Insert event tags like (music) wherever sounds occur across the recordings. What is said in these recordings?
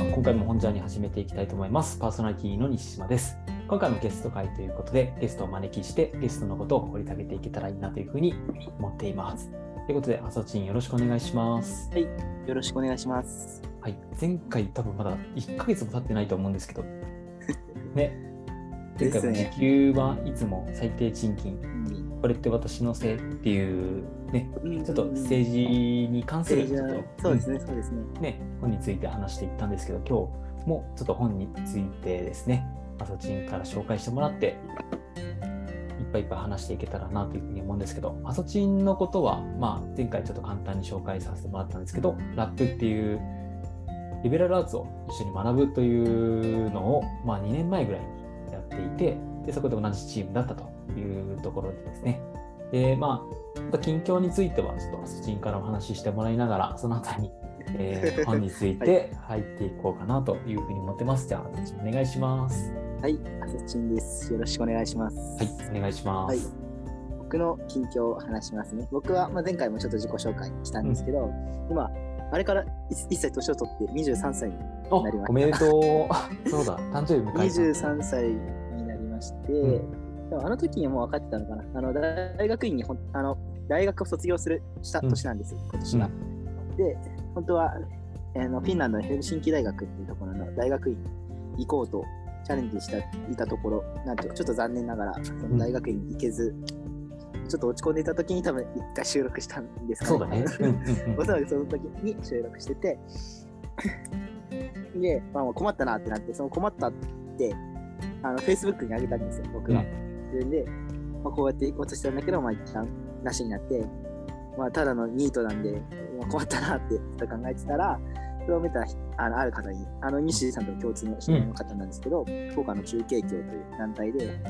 は今回も本ジャーに始めていきたいと思います。パーソナリティの西島です。今回もゲスト会ということで、ゲストをお招きして、ゲストのことを掘り下げていけたらいいなというふうに思っています。ということで、あさちんよろしくお願いします。はい、よろしくお願いします。はい、前回多分まだ1ヶ月も経ってないと思うんですけど、(laughs) ね、前回も時給はいつも最低賃金、これって私のせいっていうね、ちょっと政治に関するちょっと、そうですね、そうですね。ね、本について話していったんですけど、今日もちょっと本についてですね、あさちんから紹介してもらって、いっぱいいっぱい話していけたらなというふうに思うんですけど、あさちんのことは、まあ、前回ちょっと簡単に紹介させてもらったんですけど、ラップっていうリベラルアーツを一緒に学ぶというのを、まあ、2年前ぐらいにやっていて、でそこで同じチームだったというところでですね、で、まあ、近況については、ちょっとアスチンからお話ししてもらいながら、そのあたりに、えー、(laughs) 本について入っていこうかなというふうに思ってます。じゃあ、お願いします。はい、アスチンです。よろしくお願いします。はい、お願いします。はい、僕の近況を話しますね。僕は、まあ、前回もちょっと自己紹介したんですけど、うん、今、あれから1歳年を取って23歳になりました。おめでとう。(laughs) そうだ、誕生日迎えた。23歳になりまして、うんでもあの時にもう分かってたのかな。あの大学院にほあの大学を卒業するした年なんですよ、今年は。うん、で、本当はあのフィンランドのヘルシンキ大学っていうところの大学院行こうとチャレンジしたいたところ、なんとちょっと残念ながら、その大学院に行けず、うん、ちょっと落ち込んでいた時に多分一回収録したんですかね。そうだね。(laughs) おそらくその時に収録してて、で、まあ、困ったなってなって、その困ったって、あの Facebook に上げたんですよ、僕は。うんで、まあ、こうやって行こうとしたんだけど、まあ、一旦なしになって、まあ、ただのニートなんで、まあ、困ったなって考えてたら、それを見たあのある方に、あの西さんと共通の方なんですけど、うん、福岡の中継協という団体で、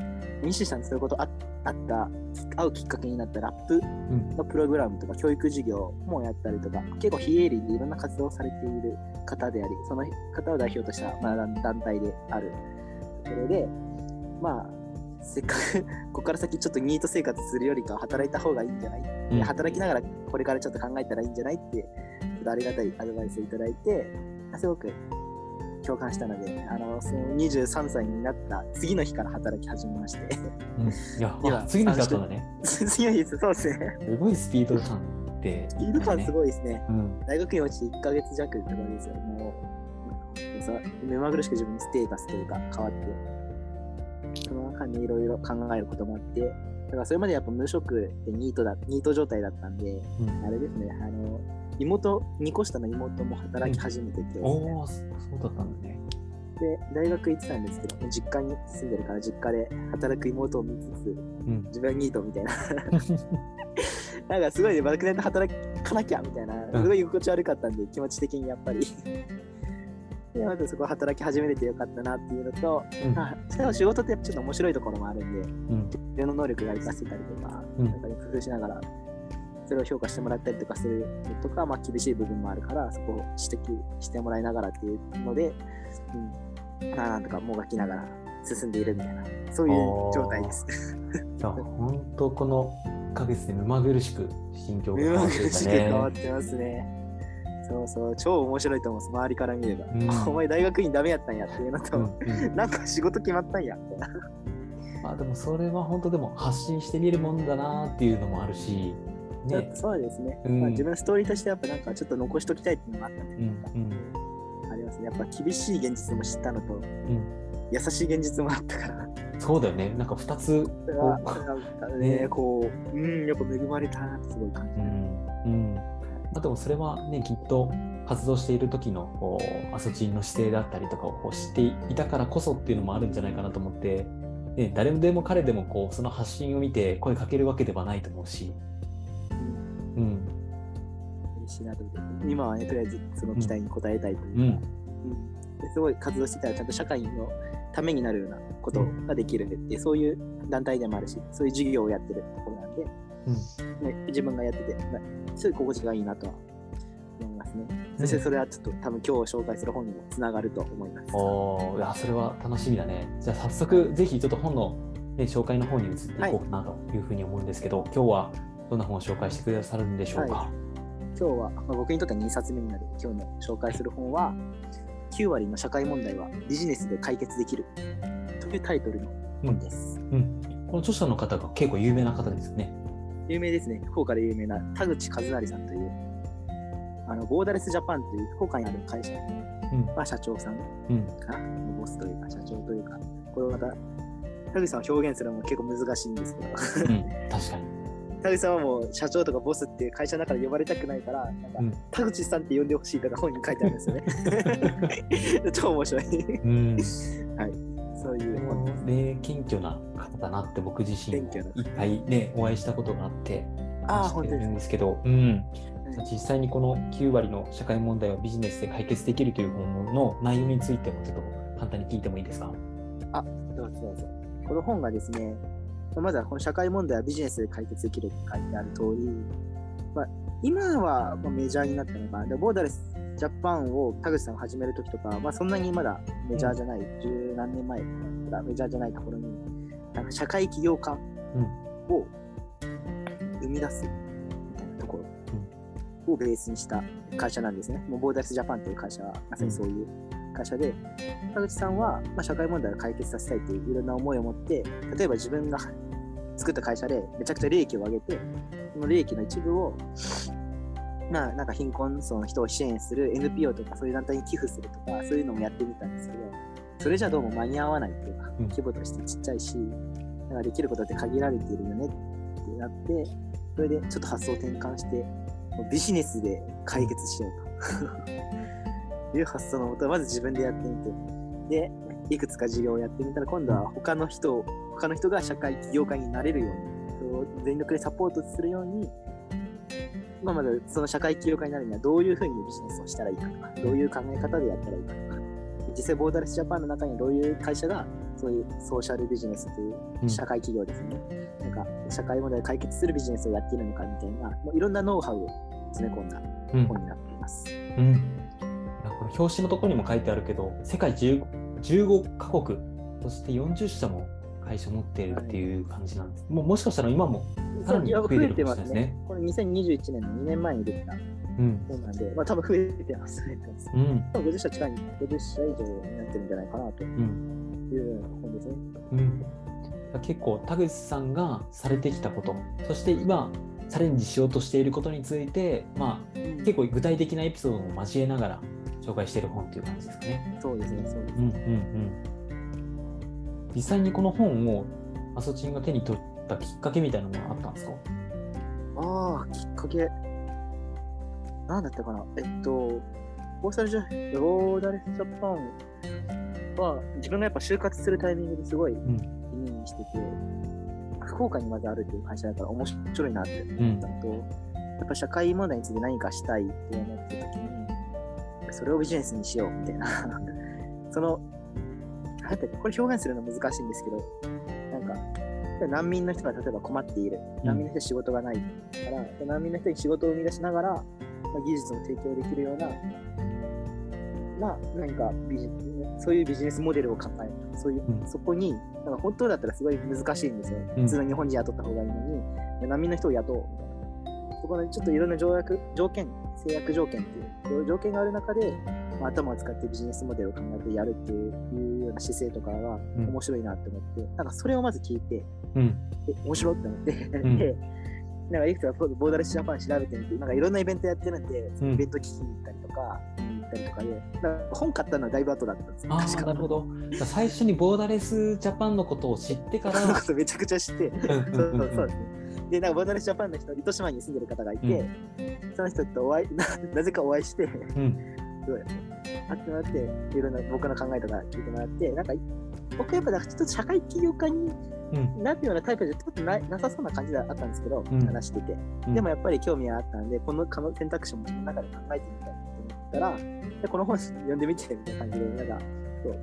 西さんとそういうことああった、会うきっかけになったラップのプログラムとか教育授業もやったりとか、うん、結構非営利でいろんな活動をされている方であり、その方を代表とした、まあ、団体であるところで、まあ、せっかくここから先ちょっとニート生活するよりかは働いた方がいいんじゃない、うん、働きながらこれからちょっと考えたらいいんじゃないってありがたいアドバイスをいただいてすごく共感したのであのその23歳になった次の日から働き始めまして、うん、いや今次の日だったんだね。次の日そうですね。すごいスピード感って、スピード感すごいですね、うん、大学院落ちて1か月弱とかですよ。もう目まぐるしく自分のステータスというか変わってその中にいろいろ考えることもあって、だからそれまでやっぱ無職でニートだ、ニート状態だったんで、うん、あれですね、あの、妹、2個下の妹も働き始めてて、うん、おお、そうだったんだね。で、大学行ってたんですけど、実家に住んでるから実家で働く妹を見つつ、うん、自分はニートみたいな。(laughs) なんかすごいね、爆弾で働かなきゃみたいな、すごい居心地悪かったんで、気持ち的にやっぱりで、まずそこ働き始めれてよかったなっていうのと、うん、あでも仕事ってちょっと面白いところもあるんで、うん、自分の能力が活かせたりとか、うん、なんかね、工夫しながら、それを評価してもらったりとかするとか、まあ、厳しい部分もあるから、そこを指摘してもらいながらっていうので、うん、まあ、なんとかもがきながら進んでいるみたいな、そういう状態です。いや、(laughs) 本当この1ヶ月で目まぐるしく心境が変わってますね。そうそう、超面白いと思う周りから見れば。うん、(laughs) お前大学院ダメやったんやっていうのと、うんうん、(laughs) なんか仕事決まったんやみたいな。(laughs) まあでもそれは本当でも発信してみるもんだなっていうのもあるし、ね、そうですね、うん、まあ、自分のストーリーとしてやっぱなんかちょっと残しときたいっていうのもあったんで、うんうん、ありますね。やっぱ厳しい現実も知ったのと、うん、優しい現実もあったから。そうだよね、なんか2つ。なんかね、こう、うん、やっぱ恵まれたなってすごい感じ。うん、うんあでもそれはねきっと活動している時のこうアソチンの姿勢だったりとかを知っていたからこそっていうのもあるんじゃないかなと思って、ね、誰でも彼でもこうその発信を見て声かけるわけではないと思うし。うん。今はねとりあえずその期待に応えたいというか、うんうん、すごい活動してたらちゃんと社会のためになるようなことができるって、そういう団体でもあるしそういう事業をやってるところなんで。うんね、自分がやってて、すごい心地がいいなとは思いますね。そしてそれはちょっと多分今日紹介する本にもつながると思います。おいや、それは楽しみだね。じゃあ早速、ぜひちょっと本の、ね、紹介の方に移っていこうかなというふうに思うんですけど、はい、今日はどんな本を紹介してくださるんでしょうか？はい、今日は、まあ、僕にとっては2冊目になる今日の紹介する本は、9割の社会問題はビジネスで解決できるというタイトルの本です。うん。この著者の方が結構有名な方ですね。有名ですね。福岡で有名な田口和成さんという、あのボーダレスジャパンという福岡にある会社の、うんまあ、社長さんうん。かな、ボスというか社長というか、これまた、田口さんを表現するのも結構難しいんですけど、うん。(laughs) 確かに。田口さんはもう社長とかボスっていう会社の中で呼ばれたくないから、なんかうん田口さんって呼んでほしいとか本に書いてあるんですよね。(laughs) (laughs) 超面白い。うん。そういう。ね、謙虚な方だなって僕自身もぱいね、お会いしたことがあって、ああ、知ってるんですけど、うん。ね。実際にこの9割の社会問題をビジネスで解決できるという本の内容についてもちょっと簡単に聞いてもいいですか？どうぞどうぞ。この本がですね、まずはこの社会問題はビジネスで解決できるって書いてある通り、まあ、今はまあメジャーになったのか、でボーダレスジャパンを田口さんが始めるときとか、まあ、そんなにまだメジャーじゃない、十何年前からメジャーじゃないところに、なんか社会起業家を生み出すみたいなところをベースにした会社なんですね。もうボーダレスジャパンという会社はまさにそういう会社で、田口さんは、まあ、社会問題を解決させたいといういろんな思いを持って、例えば自分が作った会社でめちゃくちゃ利益を上げて、その利益の一部を、まあ、なんか貧困層の人を支援する NPO とかそういう団体に寄付するとか、そういうのもやってみたんですけど、それじゃどうも間に合わないっていうか、うん。規模としてちっちゃいし、なんかできることって限られているよねってなって、それでちょっと発想転換して、ビジネスで解決しようと。(laughs) いう発想のもと、まず自分でやってみて、で、いくつか事業をやってみたら、今度は他の人を、他の人が社会起業家になれるように、全力でサポートするように、まあ、まずその社会起業家になるにはどういうふうにビジネスをしたらいいかとか、どういう考え方でやったらいいかとか、実際ボーダレスジャパンの中にどういう会社がそういうソーシャルビジネスという社会企業ですね、なんか社会問題を解決するビジネスをやっているのかみたいな、もういろんなノウハウを詰め込んだうん。本になっています。うん。いやこの表紙のところにも書いてあるけど、世界10 15カ国、そして40社も会社持っているっていう感じなんです。もうもしかしたら今もさらに増えてるかてますもしれないですねね。。これ2021年の2年前にできたうん。本なんで、まあ多分増えてます。増えてますうん。多分50社近い、50社以上になってるんじゃないかなとうん。いうような本ですね。うん、結構田口さんがされてきたことそして今チャレンジしようとしていることについて、まあ、結構具体的なエピソードも交えながら紹介している本っていう感じですかね。そうですね、そうですうんうんね。うん、実際にこの本をアソチンが手に取ったきっかけみたいなのはあったんですか？ああ、きっかけ。なんだったかな。えっと、ボーサルジャボーダレスジャパンは、自分がやっぱ就活するタイミングですごいん。気にしてて、福岡にまずあるっていう会社だから面白いなって思ったのと、やっぱ社会問題について何かしたいって思った時に、それをビジネスにしようみたいな、(laughs) その、なんだっけこれ表現するの難しいんですけど、なんか、難民の人が例えば困っている。難民の人は仕事がないから、難民の人に仕事を生み出しながら、まあ、技術を提供できるような、まあ、何かビジそういうビジネスモデルを考える。そういう、うんそこに、なんか本当だったらすごい難しいんですよ。うん普通の日本人雇った方がいいのに、難民の人を雇おうみたいな。そこでちょっといろんな条約、条件、制約条件っていう条件がある中で、まあ、頭を使ってビジネスモデルを考えてやるっていうような姿勢とかはうん面白いなって思って、なんかそれをまず聞いて、うんえ、面白いって思って、ん (laughs) で、なんかいくつかボーダレスジャパン調べてみて、なんかいろんなイベントやってるんで、イベント聞きに行ったりとか、とかで、本買ったのはだいぶ後だったんですよ。なるほど。最初にボーダレスジャパンのことを知ってから。めちゃくちゃ知って、うんそううんそうですね。で、なんかボーダレスジャパンの人、糸島に住んでる方がいて、その人とお会いな、なぜかお会いして、うんどうや会ってって、いろんな僕の考えとか聞いてもらって、なんか、僕やっぱなんかちょっと社会起業家にうんなるようなタイプじゃちょっとななさそうな感じではあったんですけど、うん。話してて。うん。でもやっぱり興味があったんで、この可能選択肢も自分の中で考えてみたいと思ったら、でこの本読んでみてみたいな感じで、なんか、そう、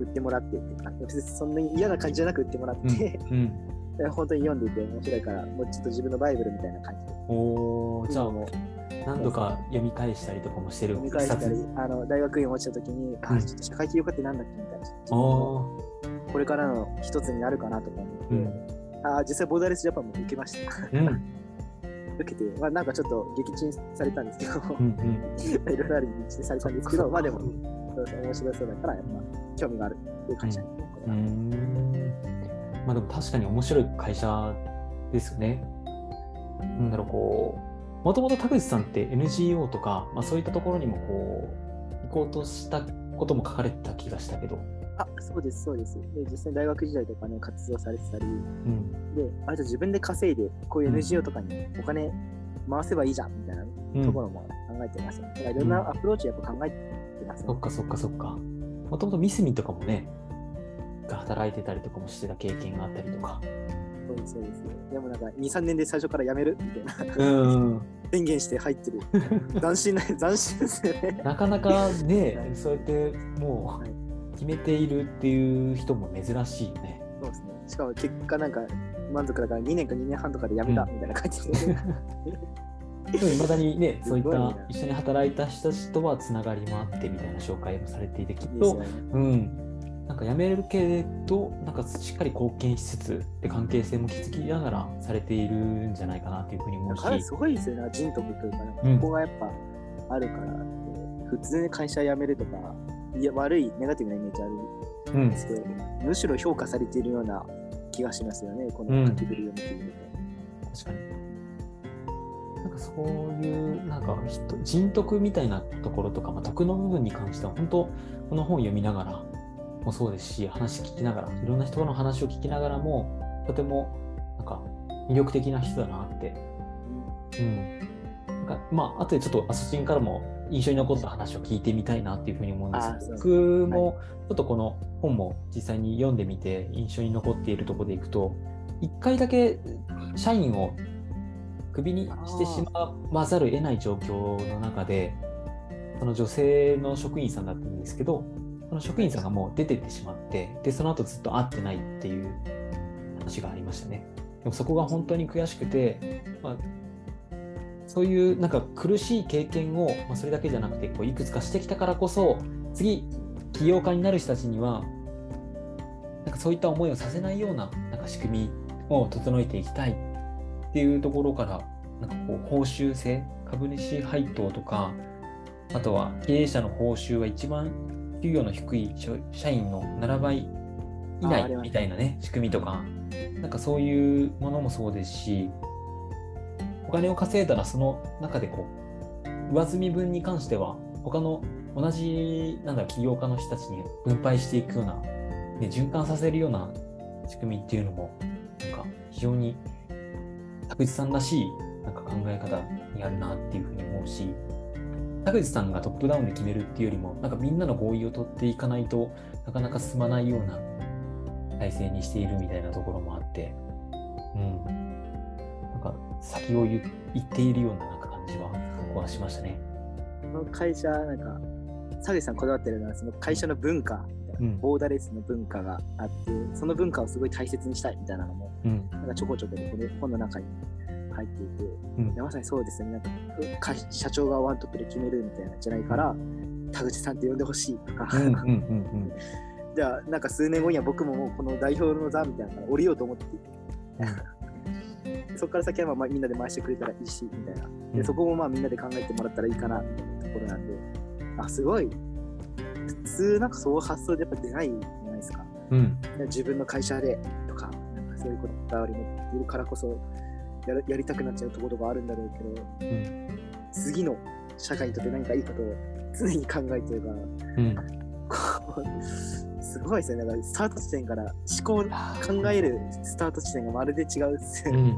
売ってもらってっていうか、別にそんなに嫌な感じじゃなく売ってもらって、うん。で (laughs) 本当に読んでいて面白いから、もうちょっと自分のバイブルみたいな感じで。おーじゃあ今も何度か読み返したりとかもしてる読み返した一り、あの大学院落ちた時に、あうん。ちょっと社会起業家ってなんだっけみたいな。これからの一つになるかなとか思って、うん。あ実際ボーダーレスジャパンも受けました。ーうん。(laughs) 受けて、まあなんかちょっと撃沈されたんですけど、(laughs) いろいろあるに撃沈されたんですけど、まあでも、面白そうだから、やっぱ興味があるっていう会社に、ねこうん。まあでも確かに面白い会社ですよね。なんだろう、こう、もともと田口さんって NGO とか、まあ、そういったところにもこう、行こうとしたことも書かれてた気がしたけど、あ、そうです、そうです。で、実際大学時代とかね、活動されてたり、うん。で、あと自分で稼いで、こういう NGO とかにお金回せばいいじゃんみたいなうんところも考えてます、ねだからいろんなアプローチやっぱ考えてますね。そっかそっかそっか。もともとミスミンとかもね、が働いてたりとかもしてた経験があったりとか。そうです、そうです。でもなんか2、3年で最初から辞める？みたいなうん。宣言して入ってる。(laughs) 斬新な、斬新ですよね。なかなかねは、いそうやってもはいう決めているっていう人も珍しいよね。そうですね。しかも結果なんか満足だから2年か2年半とかで辞めたうんみたいな感じで、(laughs) でもいまだにね、そういった一緒に働いた人たちとはつながりもあってみたいな紹介もされていて、きっといいね。うん、なんか辞めるけど、なんかしっかり貢献しつつ、で関係性も築きながらされているんじゃないかなというふうに思うし、彼すごいですよね、人徳というか、ここがやっぱあるから普通に会社辞めるとか、いや悪いネガティブなイメージあるうんんですけど、むしろ評価されているような気がしますよね、こうん。の書きぶりを見ている確かに。なんかそういう、なんか人人徳みたいなところとか、まあ、徳の部分に関しては、本当、この本を読みながらもそうですし、話聞きながら、いろんな人の話を聞きながらも、とても、なんか、魅力的な人だなって。うん。なんか、まあ、後でちょっとアソチンからも印象に残った話を聞いてみたいなっていうふうに思うんですけど、僕もちょっとこの本も実際に読んでみて印象に残っているところでいくと、一回だけ社員をクビにしてしまわざるを得ない状況の中で、その女性の職員さんだったんですけど、その職員さんがもう出てってしまって、で、その後ずっと会ってないっていう話がありましたね。でもそこが本当に悔しくて、まあ、そういうなんか苦しい経験を、まあ、それだけじゃなくてこういくつかしてきたからこそ次起業家になる人たちにはなんかそういった思いをさせないようななんか仕組みを整えていきたいっていうところからなんかこう報酬制株主配当とかあとは経営者の報酬は一番給与の低い社社員の7倍以内みたいなね仕組みとかなんかそういうものもそうですしお金を稼いだらその中でこう上積み分に関しては他の同じなんだ起業家の人たちに分配していくような、ね、循環させるような仕組みっていうのもなんか非常に田口さんらしいなんか考え方にあるなっていうふうに思うし田口さんがトップダウンで決めるっていうよりもなんかみんなの合意を取っていかないとなかなか進まないような体制にしているみたいなところもあって、うん、なんか先を言言っているようななんか感じは僕はしましたね。この会社、なんか、佐口さんこだわってるのは、その会社の文化うん。ボーダレスの文化があって、その文化をすごい大切にしたいみたいなのも、うん。なんかちょこちょここの本の中に入っていて、うん。まさにそうですよね。なんか会社長がワントップで決めるみたいなんじゃないから、田口さんって呼んでほしいとか、うんうんうん (laughs) じゃあなんか数年後には僕ももうこの代表の座みたいなのから降りようと思って。いて、(laughs) そこから先はまあみんなで回してくれたらいいしみたいな。うん。でそこもまあみんなで考えてもらったらいいかなみたいなところなんで、あ、すごい。普通なんかそういう発想でやっぱ出ないじゃないですか。うん。自分の会社でとか、なんかそういうこだわり持っているからこそやるやりたくなっちゃうところがあるんだろうけど、うん次の社会にとって何かいいことを常に考えてるから、うん。すごいですね。だからスタート地点から思考考えるスタート地点がまるで違うっすよね。うん、い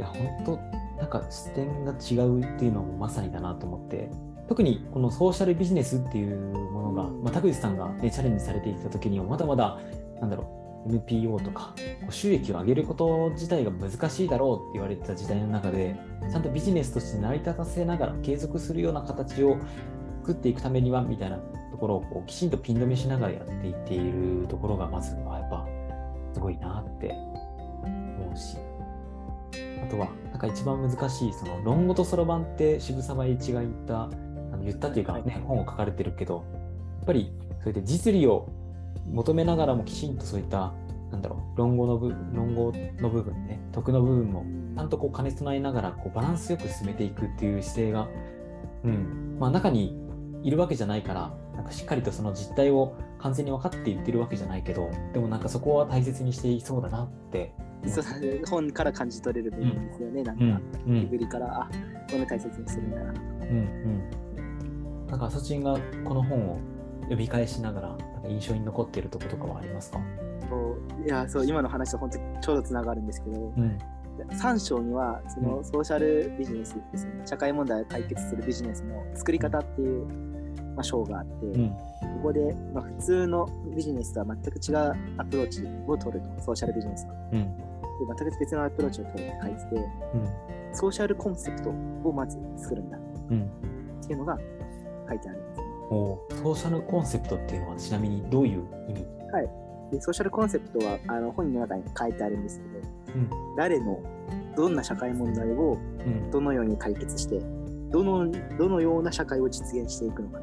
や本当なんか視点が違うっていうのもまさにだなと思って。特にこのソーシャルビジネスっていうものが、うん。まあ、田口さんが、ね、チャレンジされていた時にはまだまだなんだろう NPO とか収益を上げること自体が難しいだろうって言われてた時代の中でちゃんとビジネスとして成り立たせながら継続するような形を作っていくためにはみたいなところをこうきちんとピン止めしながらやっていっているところがまずはやっぱすごいなって思うし。あとはなんか一番難しいその論語とそろばんって渋沢栄一が言った言ったっていうかね、はい。本を書かれてるけどやっぱりそれで実利を求めながらもきちんとそういったなんだろう論語の部論語の部分ね徳の部分もちゃんとこう兼ね備えながらこうバランスよく進めていくっていう姿勢が、うん。まあ、中にいるわけじゃないから、なんかしっかりとその実態を完全に分かって言ってるわけじゃないけど、でもなんかそこは大切にしていそうだなって。そう本から感じ取れる部分ですよね、なんか、うん、りから、あこんな大切にするんだな。とか。うん、うん。なんか、アソチンがこの本を読み返しながら、なんか印象に残っているところとかはありますか？そういやそう今の話と本当にちょうどつながるんですけど、うん、3章にはそのソーシャルビジネスですね、社会問題を解決するビジネスの作り方っていう、まあ、章があって、うん、ここで、まあ、普通のビジネスとは全く違うアプローチを取ると、ソーシャルビジネスは。うん、で全く別のアプローチを取るって書いてて、うん、ソーシャルコンセプトをまず作るんだうん。っていうのが書いてあるソーシャルコンセプトっていうのはちなみにどういう意味？でソーシャルコンセプトはあの本の中に書いてあるんですけど、うん。誰のどんな社会問題をうん、どのように解決してどのどのような社会を実現していくのか。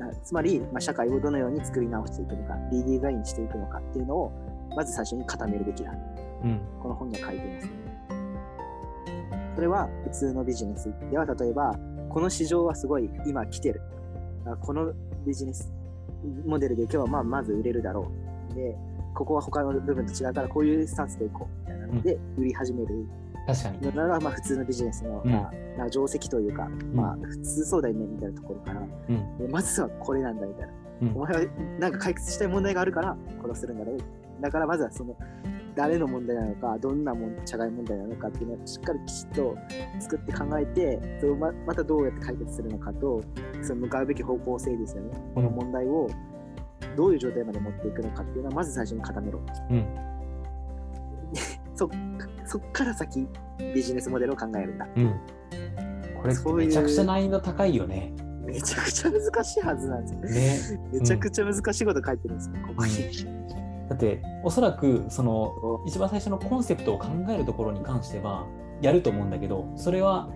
あつまり、まあ、社会をどのように作り直していくのかリデザインしていくのかっていうのをまず最初に固めるべきだ。うん、この本には書いていますね。それは普通のビジネス。では例えばこの市場はすごい今来てる。あこのビジネスモデルで今日はまあまず売れるだろう。でここは他の部分と違うからこういうスタンスでいこう。みたいなので売り始める。確かに。のがまあ普通のビジネスの、うん。まあまあ定石というか、まあ普通そうだよねみたいなところから、うん、でまずはこれなんだみたいな、うん。お前はなんか解決したい問題があるから殺するんだろう。だからまずはその誰の問題なのかどんなもん社会問題なのかっていうのをしっかりきちっと作って考えてそれをままたどうやって解決するのかとその向かうべき方向性ですよねこの問題をどういう状態まで持っていくのかっていうのはまず最初に固めろうん、(laughs) そそっから先ビジネスモデルを考えるんだうん。これめちゃくちゃ難易度高いよね。めちゃくちゃ難しいはずなんですよね。めちゃくちゃ難しいこと書いてるんですよ、ここに。だっておそらくその一番最初のコンセプトを考えるところに関してはやると思うんだけどそれは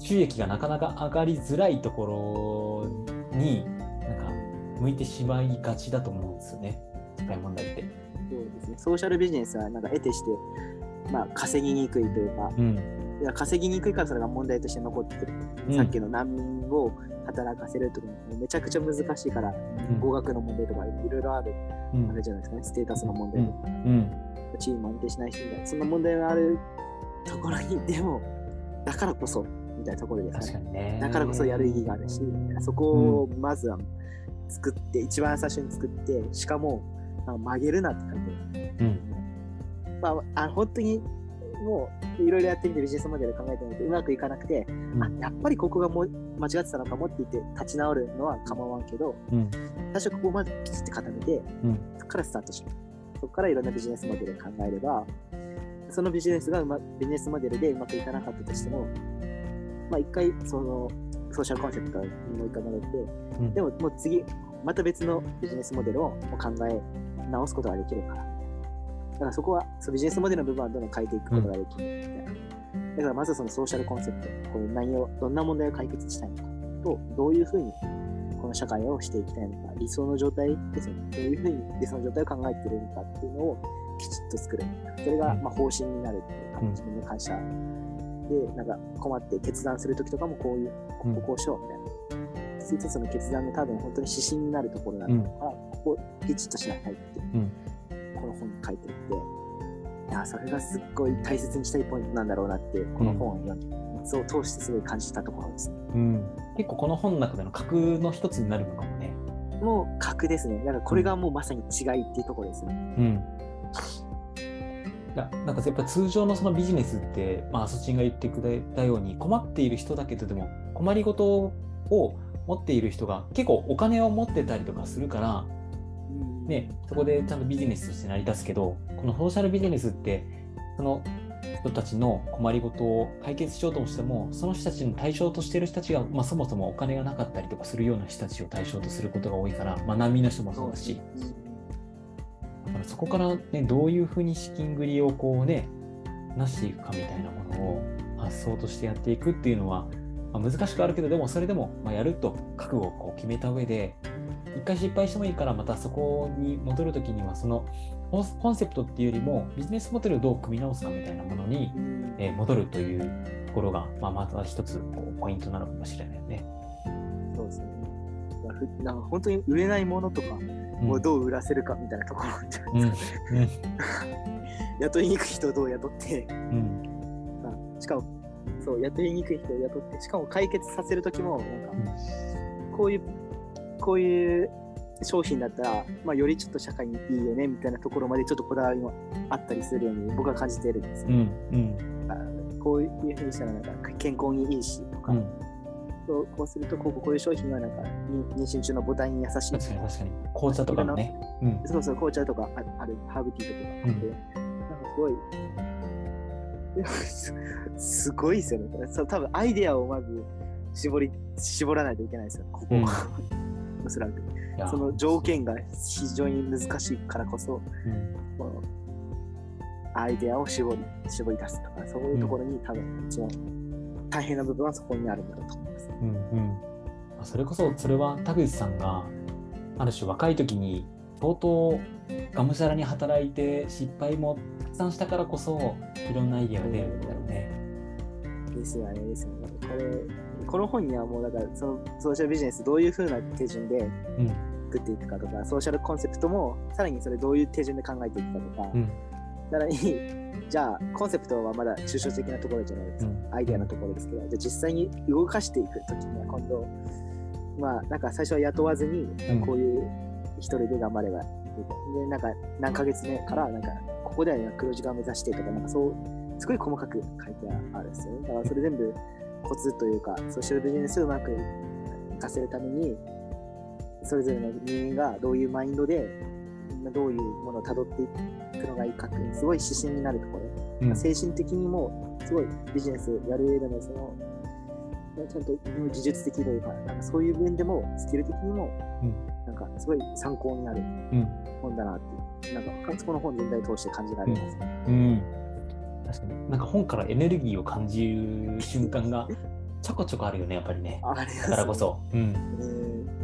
収益がなかなか上がりづらいところになんか向いてしまいがちだと思うんですよね社会問題って。そうですね。ソーシャルビジネスはなんか得てして、まあ、稼ぎにくいというか、うん稼ぎにくいからそれが問題として残ってる。うん。さっきの難民を働かせるとかもめちゃくちゃ難しいから、うん。語学の問題とかいろいろある、うん。あれじゃないですかね、ステータスの問題とか、うん。チームも安定しないしみたいな、そんな問題があるところに、でも、だからこそ、みたいなところですかね。だからこそやる意義があるし、そこをまずは作って、一番最初に作って、しかも、まあ曲げるなって書いてある。うん。まあ、あ本当にもういろいろやってみてビジネスモデル考えてみてうまくいかなくて、うん。あやっぱりここがもう間違ってたのかもって言って立ち直るのは構わんけどうん。最初ここまできちって固めて、うん。そこからスタートしよう。そこからいろんなビジネスモデルを考えればそのビジネスがうまビジネスモデルでうまくいかなかったとしてもまあ一回そのソーシャルコンセプトにもう一回戻ってうん。でももう次また別のビジネスモデルを考え直すことができるからだからそこはそのビジネスモデルの部分はどん。どん。変えていくことができるみたいな、だからまずそのソーシャルコンセプトこの内容どんな問題を解決したいのかとどういうふうにこの社会をしていきたいのか理想の状態ですよねどういうふうに理想の状態を考えているのかっていうのをきちっと作る。それがまあ方針になるっていうかうん自分の会社でなんか困って決断するときとかもこういううんここをしようみたいな。一つの決断の多分本当に指針になるところなのから、ここをきちっとしなさいって、うん書いてるっていやそれがすっごい大切にしたいポイントなんだろうなってこの本を読んで、そう通してすごい感じたところですね。うん結構この本の中での格の一つになるのかもね。もう格ですね。だからこれがもうまさに違いっていうところですね。うん。なんかやっぱ通常のそのビジネスって、まあ、アソチンが言ってくれたように困っている人だけどでも困りごとを持っている人が結構お金を持ってたりとかするから、ね、そこでちゃんとビジネスとして成り立つけどこのソーシャルビジネスってその人たちの困りごとを解決しようとしてもその人たちの対象としている人たちが、まあ、そもそもお金がなかったりとかするような人たちを対象とすることが多いから、まあ、難民の人もそうだし。だからそこから、ね、どういうふうに資金繰りをこうね、なしていくかみたいなものを発想としてやっていくっていうのは、まあ、難しくあるけど、でもそれでも、ま、やると覚悟をこう決めた上で、一回失敗してもいいから、またそこに戻るときには、そのコンセプトっていうよりも、ビジネスモデルをどう組み直すかみたいなものに、えー戻るというところが、まあ、また一つこうポイントなのかもしれないよね。そうですね。なんか本当に売れないものとかうんをどう売らせるかみたいなところじゃないうんですか。(laughs) 雇いにくい人をどう雇って、うんあしかも、そう、雇いにくい人を雇って、しかも解決させるときも、なんか、こういう、こういう商品だったら、まあ、よりちょっと社会にいいよねみたいなところまでちょっとこだわりもあったりするように僕は感じているんですよ。うんうん。あこういうふうにしたらなんか健康にいいしとか、うん。そうこうするとこうこういう商品はなんかに妊娠中の母体に優しい。確かに確かに。紅茶とかもね。うん。そうそう紅茶とかああるハーブティーとかあって、なんかすごいす (laughs) すごいですよね。多分アイデアをまず絞り絞らないといけないですよ。ここ、うんおそらく。いやその条件が非常に難しいからこそ、うんこのアイデアを絞り絞り出すとか、そういうところに多分一番大変な部分はそこにあるんだろうと思います。うんうんあそれこそそれは田口さんがある種若い時に相当がむしゃらに働いて失敗もたくさんしたからこそいろんなアイデアが出るんだろうね。ですよね、ですよね。これ、この本にはもうだから、そのソーシャルビジネスどういうふうな手順でうん。作っていくかとか、ソーシャルコンセプトもさらにそれどういう手順で考えていくかとか、うん。さらに、じゃあコンセプトはまだ抽象的なところじゃないですか、うん。アイデアのところですけど、じゃあ実際に動かしていくときには今度、まあなんか最初は雇わずにうん、こういう一人で頑張ればいいと。で、なんか何ヶ月目から、なんかここでは黒字化を目指してとか、なんかそう、すごい細かく書いてあるんですよね。だからそれ全部コツというか、ソーシャルビジネスをうまく活かせるために、それぞれの人間がどういうマインドで、どういうものをたどっていくのがいいかっていう、すごい指針になるところ。うん。精神的にも、すごいビジネスやる上での、その、ちゃんと技術的というか、なんかそういう面でも、スキル的にも、うん。なんかすごい参考になるうん。本だなっていう、なんか、この本全体通して感じられます。うん確かになんか本からエネルギーを感じる瞬間がちょこちょこあるよねやっぱりね。だからこそ。うんえー